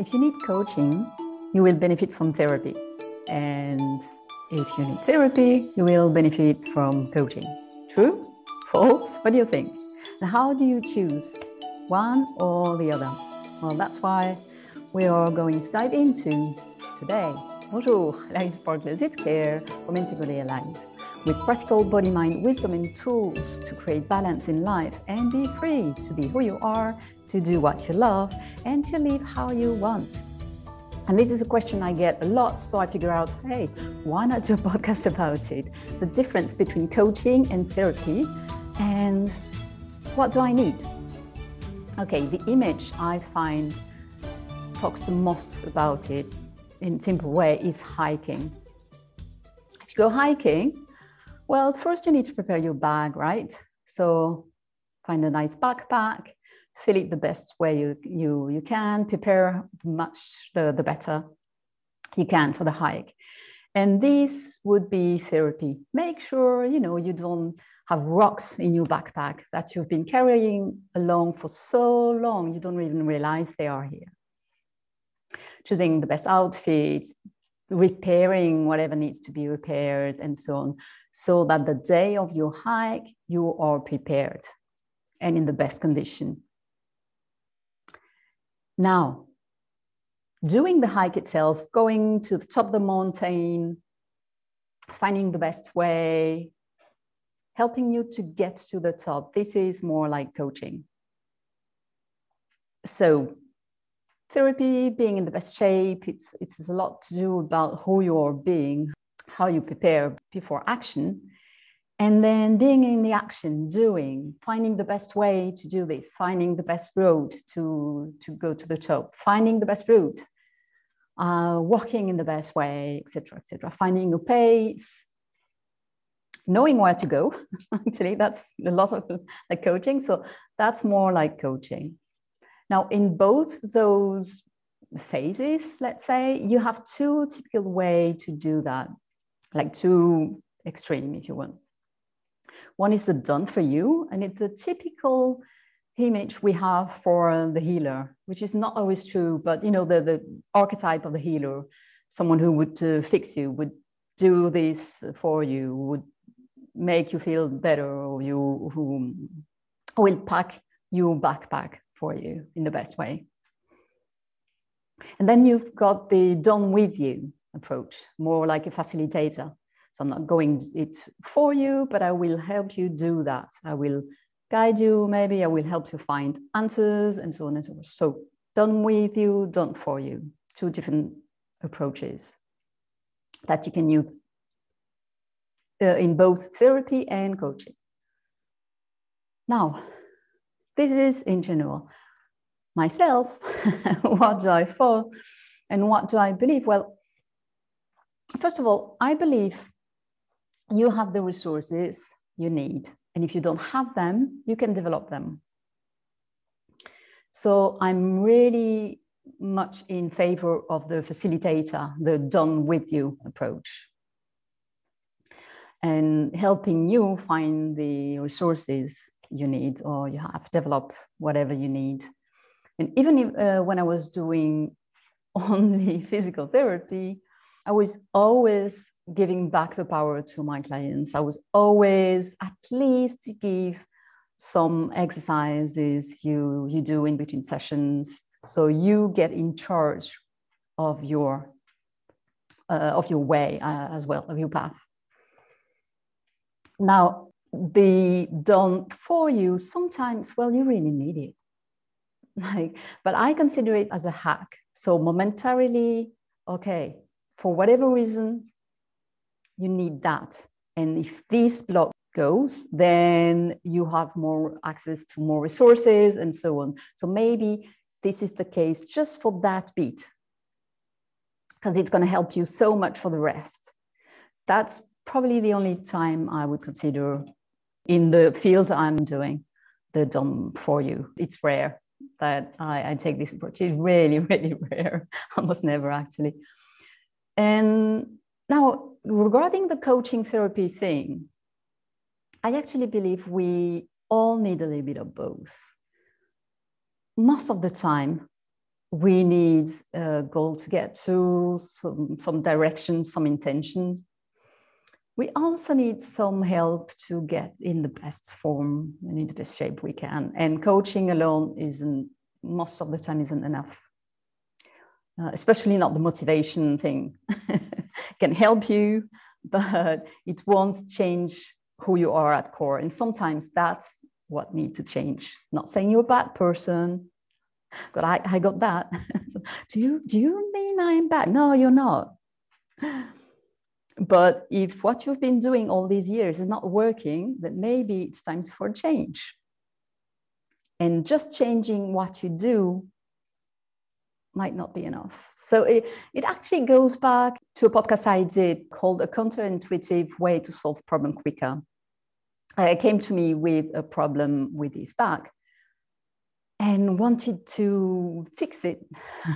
If you need coaching, you will benefit from therapy. And if you need therapy, you will benefit from coaching. True? False? What do you think? And how do you choose one or the other? Well, that's why we are going to dive into today. Bonjour, Larry Sparklers, it's from Integrally Alive. With practical body, mind, wisdom, and tools to create balance in life and be free to be who you are, to do what you love, and to live how you want. And this is a question I get a lot, so I figure out hey, why not do a podcast about it? The difference between coaching and therapy, and what do I need? Okay, the image I find talks the most about it in simple way is hiking. If you go hiking, well, first you need to prepare your bag, right? So find a nice backpack, fill it the best way you, you, you can, prepare much the, the better you can for the hike. And this would be therapy. Make sure, you know, you don't have rocks in your backpack that you've been carrying along for so long, you don't even realize they are here. Choosing the best outfit, repairing whatever needs to be repaired, and so on, so that the day of your hike, you are prepared and in the best condition. Now, doing the hike itself, going to the top of the mountain, finding the best way, helping you to get to the top. This is more like coaching. So, therapy, being in the best shape, it's, it's a lot to do about who you're being, how you prepare before action. And then being in the action, doing, finding the best way to do this, finding the best road to, to go to the top, finding the best route, uh, walking in the best way, etc., etc., finding a pace, knowing where to go. Actually, that's a lot of like coaching. So that's more like coaching. Now, in both those phases, let's say, you have two typical way to do that, like two extreme, if you want. One is the done for you, and it's the typical image we have for the healer, which is not always true, but you know, the, the archetype of the healer, someone who would uh, fix you, would do this for you, would make you feel better, or you who will pack your backpack for you in the best way. And then you've got the done with you approach, more like a facilitator. So I'm not going it for you, but I will help you do that. I will guide you, maybe I will help you find answers and so on and so forth. So done with you, done for you. Two different approaches that you can use uh, in both therapy and coaching. Now, this is in general. Myself, what do I follow and what do I believe? Well, first of all, I believe you have the resources you need. And if you don't have them, you can develop them. So I'm really much in favor of the facilitator, the done with you approach, and helping you find the resources you need or you have, develop whatever you need. And even if, uh, when I was doing only physical therapy, I was always giving back the power to my clients. I was always at least give some exercises you you do in between sessions, so you get in charge of your uh, of your way uh, as well of your path. Now, the done for you sometimes well you really need it like but i consider it as a hack so momentarily okay for whatever reasons, you need that. And if this block goes, then you have more access to more resources and so on. So maybe this is the case just for that bit, because it's going to help you so much for the rest. That's probably the only time I would consider in the field I'm doing the done for you. It's rare that I, I take this approach. It's really, really rare, almost never actually. And now, regarding the coaching therapy thing, I actually believe we all need a little bit of both. Most of the time, we need a goal to get to, some, some direction, some intentions. We also need some help to get in the best form and in the best shape we can. And coaching alone isn't, most of the time, isn't enough. Uh, especially not the motivation thing. can help you, but it won't change who you are at core. And sometimes that's what needs to change. Not saying you're a bad person, but I, I got that. so, do you do you mean I'm bad? No, you're not. But if what you've been doing all these years is not working, then maybe it's time for change. And just changing what you do might not be enough. So it, it actually goes back to a podcast I did called A Counterintuitive Way to Solve Problem Quicker. Uh, came to me with a problem with his back and wanted to fix it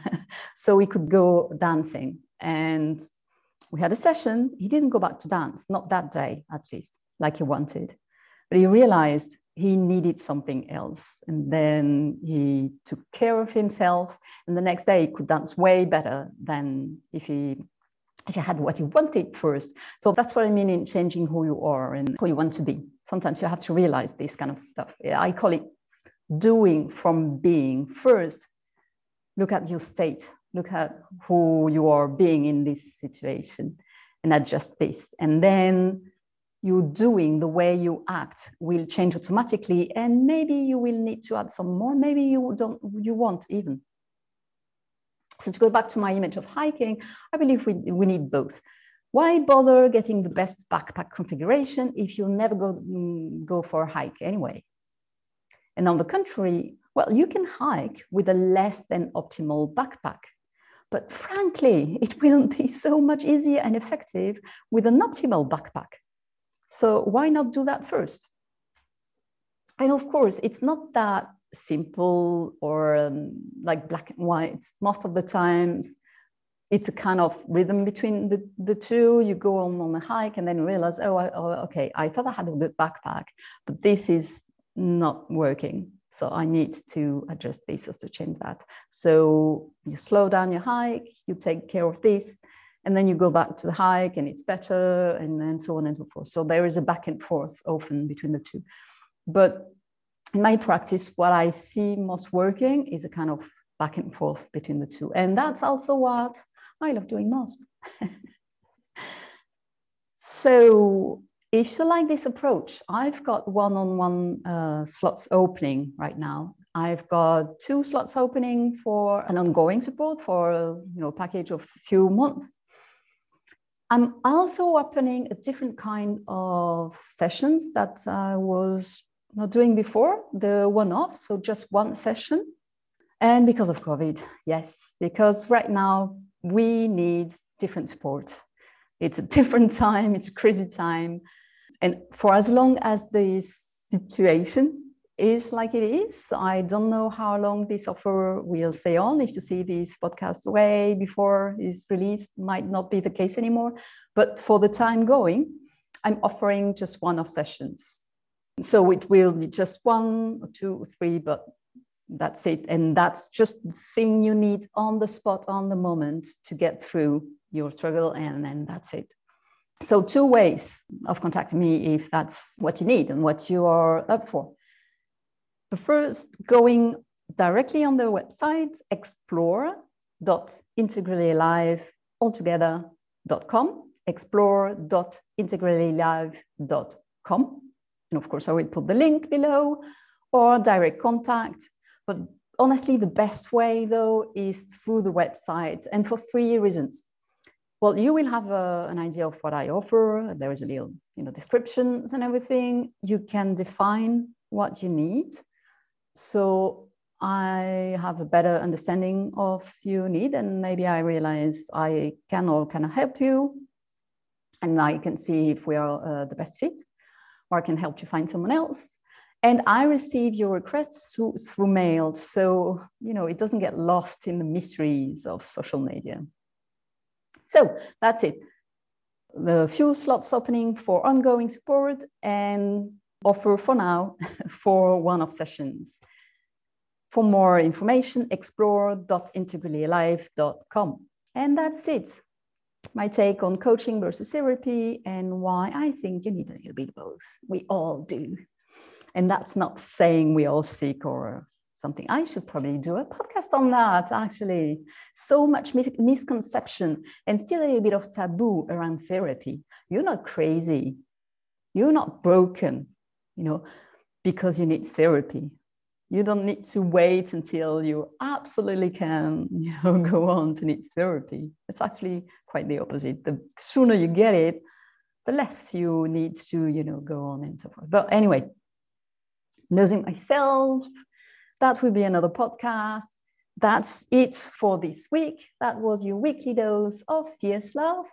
so he could go dancing. And we had a session. He didn't go back to dance, not that day at least, like he wanted. But he realized he needed something else. And then he took care of himself. And the next day he could dance way better than if he if you had what you wanted first. So that's what I mean in changing who you are and who you want to be. Sometimes you have to realize this kind of stuff. I call it doing from being first. Look at your state, look at who you are being in this situation and adjust this. And then you doing the way you act will change automatically. And maybe you will need to add some more, maybe you don't you won't even. So to go back to my image of hiking, I believe we, we need both. Why bother getting the best backpack configuration if you never go, mm, go for a hike anyway? And on the contrary, well, you can hike with a less than optimal backpack. But frankly, it will be so much easier and effective with an optimal backpack. So why not do that first? And of course, it's not that simple or um, like black and white. Most of the times, it's a kind of rhythm between the, the two. You go on, on a hike and then realize, oh, I, oh, okay, I thought I had a good backpack, but this is not working. So I need to adjust this to change that. So you slow down your hike, you take care of this, and then you go back to the hike and it's better, and then so on and so forth. So there is a back and forth often between the two. But in my practice, what I see most working is a kind of back and forth between the two. And that's also what I love doing most. so if you like this approach, I've got one-on-one uh, slots opening right now. I've got two slots opening for an ongoing support for a you know, package of a few months. I'm also opening a different kind of sessions that I was not doing before, the one-off, so just one session. And because of COVID, yes, because right now we need different support. It's a different time, it's a crazy time. And for as long as the situation is like it is, I don't know how long this offer will stay on. If you see this podcast way before it's released, might not be the case anymore. But for the time going, I'm offering just one of sessions so it will be just one or two or three, but that's it. And that's just the thing you need on the spot, on the moment to get through your struggle, and then that's it. So, two ways of contacting me if that's what you need and what you are up for. The first, going directly on the website, explore.integrallyalive.altogether.com, explore.integrallyalive.com. And of course, I will put the link below or direct contact. But honestly, the best way though is through the website and for three reasons. Well, you will have a, an idea of what I offer. There is a little, you know, descriptions and everything. You can define what you need. So I have a better understanding of your need, and maybe I realize I can or cannot help you, and I can see if we are uh, the best fit or I can help you find someone else. And I receive your requests through, through mail. So, you know, it doesn't get lost in the mysteries of social media. So that's it. A few slots opening for ongoing support and offer for now for one-off sessions. For more information, explore.integrallyalive.com. And that's it. My take on coaching versus therapy and why I think you need a little bit of both. We all do. And that's not saying we all seek or something. I should probably do a podcast on that, actually. So much mis- misconception and still a little bit of taboo around therapy. You're not crazy. You're not broken, you know, because you need therapy. You don't need to wait until you absolutely can, you know, go on to need therapy. It's actually quite the opposite. The sooner you get it, the less you need to, you know, go on and so forth. But anyway, losing myself, that will be another podcast. That's it for this week. That was your weekly dose of fierce love.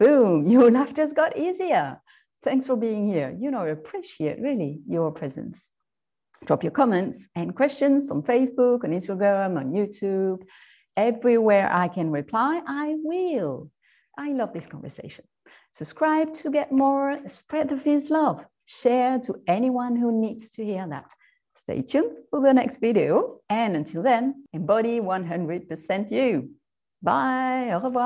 Boom, your life just got easier. Thanks for being here. You know, I appreciate really your presence. Drop your comments and questions on Facebook, on Instagram, on YouTube. Everywhere I can reply, I will. I love this conversation. Subscribe to get more, spread the fierce love, share to anyone who needs to hear that. Stay tuned for the next video. And until then, embody 100% you. Bye. Au revoir.